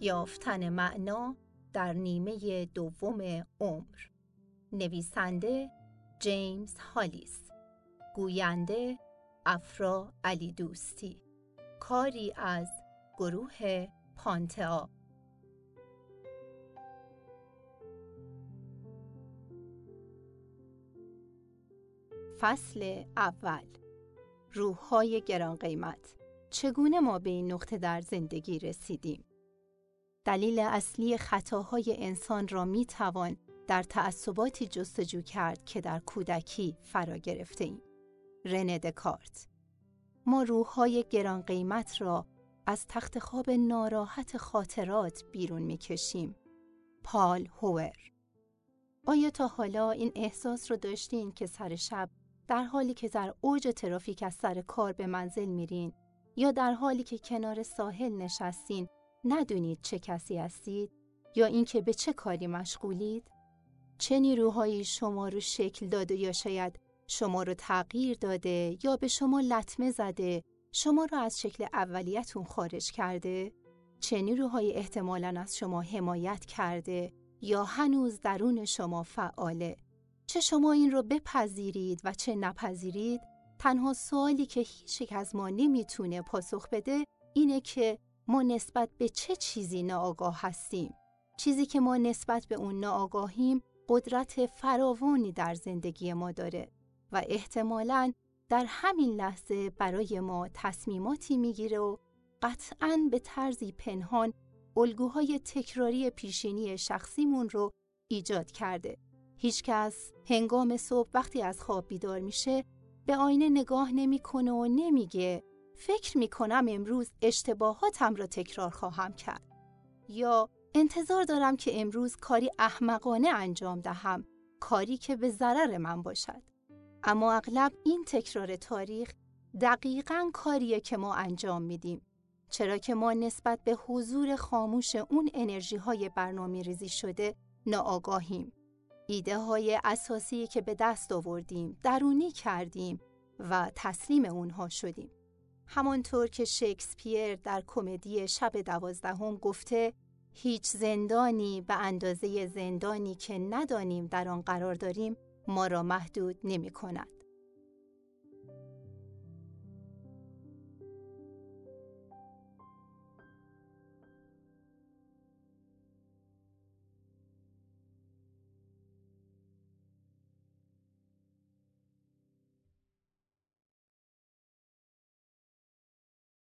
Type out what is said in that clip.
یافتن معنا در نیمه دوم عمر. نویسنده جیمز هالیس. گوینده افرا علی دوستی. کاری از گروه پانتئا. فصل اول. روحهای گران قیمت چگونه ما به این نقطه در زندگی رسیدیم؟ دلیل اصلی خطاهای انسان را می توان در تعصباتی جستجو کرد که در کودکی فرا گرفته ایم. رنه دکارت ما روحهای گران قیمت را از تخت خواب ناراحت خاطرات بیرون می کشیم. پال هوور آیا تا حالا این احساس رو داشتین که سر شب در حالی که در اوج ترافیک از سر کار به منزل میرین یا در حالی که کنار ساحل نشستین ندونید چه کسی هستید یا اینکه به چه کاری مشغولید؟ چه نیروهایی شما رو شکل داده یا شاید شما رو تغییر داده یا به شما لطمه زده شما رو از شکل اولیتون خارج کرده؟ چه نیروهایی احتمالاً از شما حمایت کرده یا هنوز درون شما فعاله؟ چه شما این رو بپذیرید و چه نپذیرید؟ تنها سوالی که هیچ یک از ما نمی‌تونه پاسخ بده اینه که ما نسبت به چه چیزی ناآگاه هستیم. چیزی که ما نسبت به اون ناآگاهیم قدرت فراوانی در زندگی ما داره و احتمالاً در همین لحظه برای ما تصمیماتی می‌گیره و قطعاً به طرزی پنهان الگوهای تکراری پیشینی شخصیمون رو ایجاد کرده. هیچکس هنگام صبح وقتی از خواب بیدار میشه به آینه نگاه نمی‌کنه و نمیگه فکر می‌کنم امروز اشتباهاتم را تکرار خواهم کرد. یا انتظار دارم که امروز کاری احمقانه انجام دهم کاری که به ضرر من باشد. اما اغلب این تکرار تاریخ دقیقا کاریه که ما انجام میدیم. چرا که ما نسبت به حضور خاموش اون انرژی های برنامه ریزی شده ناآگاهیم. ایده های اساسی که به دست آوردیم درونی کردیم و تسلیم اونها شدیم. همانطور که شکسپیر در کمدی شب دوازدهم گفته هیچ زندانی به اندازه زندانی که ندانیم در آن قرار داریم ما را محدود نمی کند.